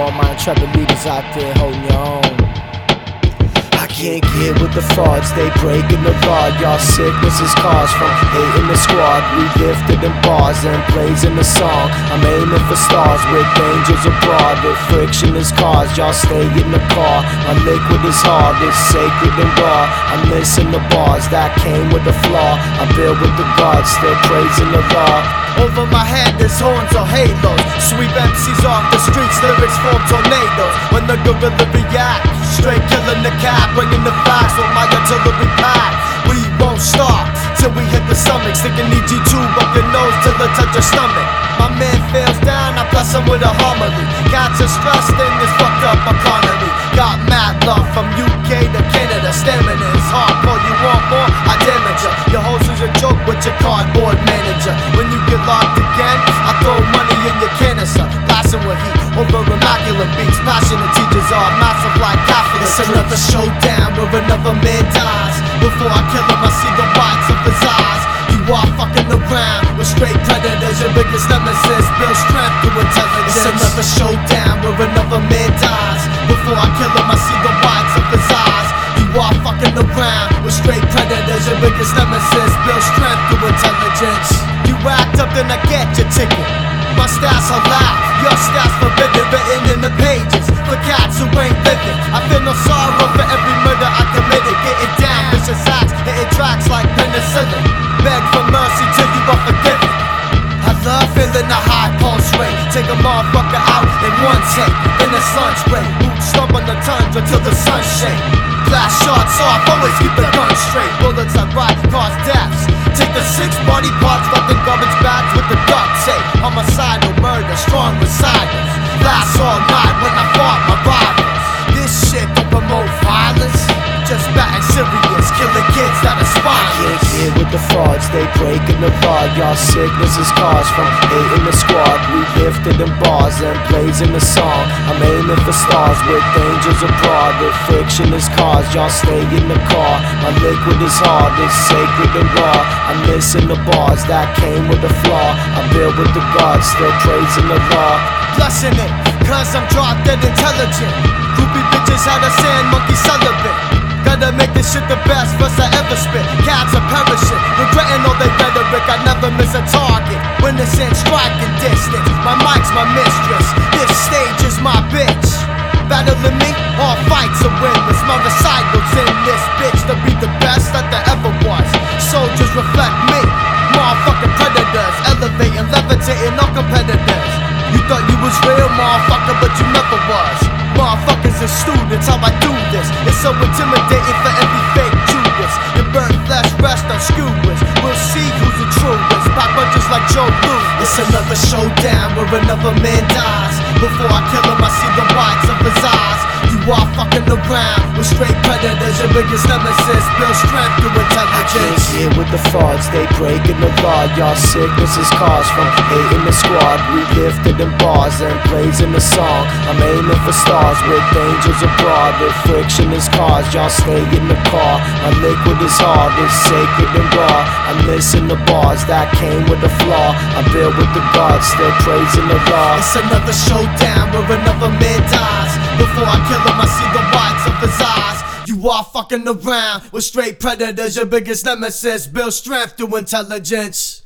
all my intrepid leaders out there holding your own. I can't get with the frauds, they breaking the law. Y'all sickness is caused from hating the squad. We lifted in bars and blazing the song. I'm aiming for stars with angels abroad. If friction is caused, y'all stay in the car. My liquid is hard, it's sacred and raw. I'm missing the bars that came with the flaw. I build with the gods, still praising the law. Over my head there's horns or halos Sweep MCs off the streets, lyrics form tornadoes. When the gorilla react Straight killing the cat, bringing the facts with my artillery pack. We won't stop till we hit the stomach. Sticking EG2 up your nose till it touch your stomach. My man fails down, I bless him with a homily. Are stressed in this fucked up economy. Got mad love from UK to Canada Stamina over immaculate beats Passionate teachers are massive like Catholic It's another showdown where another man dies. Before I kill him, I see the whites of his eyes. You are fucking around with straight predators. Your biggest nemesis, build strength through intelligence. It's another showdown where another man dies. Before I kill him, I see the whites of his eyes. You are fucking around with straight predators. Your biggest nemesis, build strength through intelligence. You act up, then I get your ticket. My stats are Take a motherfucker out in one take. Then the sun spray. Stomp on the tundra till the sun shake. Flash shots off, always keep the gun killing kids that are Can't spineless. get with the frauds, they breaking the law. Y'all sickness is caused from hating the squad. We lifted in bars and blazing the song. I'm aiming for stars with angels abroad. If friction is caused, y'all stay in the car. My liquid is hard, it's sacred and raw. I'm missing the bars that came with the flaw. I build with the gods, still praising the law. Blessing it, cause I'm drop dead intelligent. Groupie bitches had a sand monkey celibate. Gotta make this shit the best verse I ever spit. Cats are perishing, regretting all their rhetoric. I never miss a target. When striking distance, my mic's my mistress. This stage is my bitch. Battling me, all fights are winless. My recitals in this bitch to be the best that there ever was. Soldiers reflect me, motherfucking predators, elevating, levitating all competitors. You thought you was real, motherfucker, but you never was. Motherfuckers and students, how I do It's so intimidating for every fake Judas. The burnt flesh rest on skewers. We'll see who's the truest. Pop bunches like Joe Louis. It's another showdown where another man dies. Before I kill him, I see the are fucking with straight predators. Your biggest nemesis, build strength through intelligence. get with the frauds, they breaking the law. Y'all sickness is caused from hating the squad. We lifted in bars and blazing the song. I'm aiming for stars with angels abroad. If friction is caused, y'all stay in the car. Liquid is hard, it's sacred and raw. I'm missing the bars that came with the flaw. I build with the gods, still praising the law. It's another showdown where another man dies. Before I kill him, I see the whites of his eyes. You are fucking around with straight predators, your biggest nemesis. Build strength through intelligence.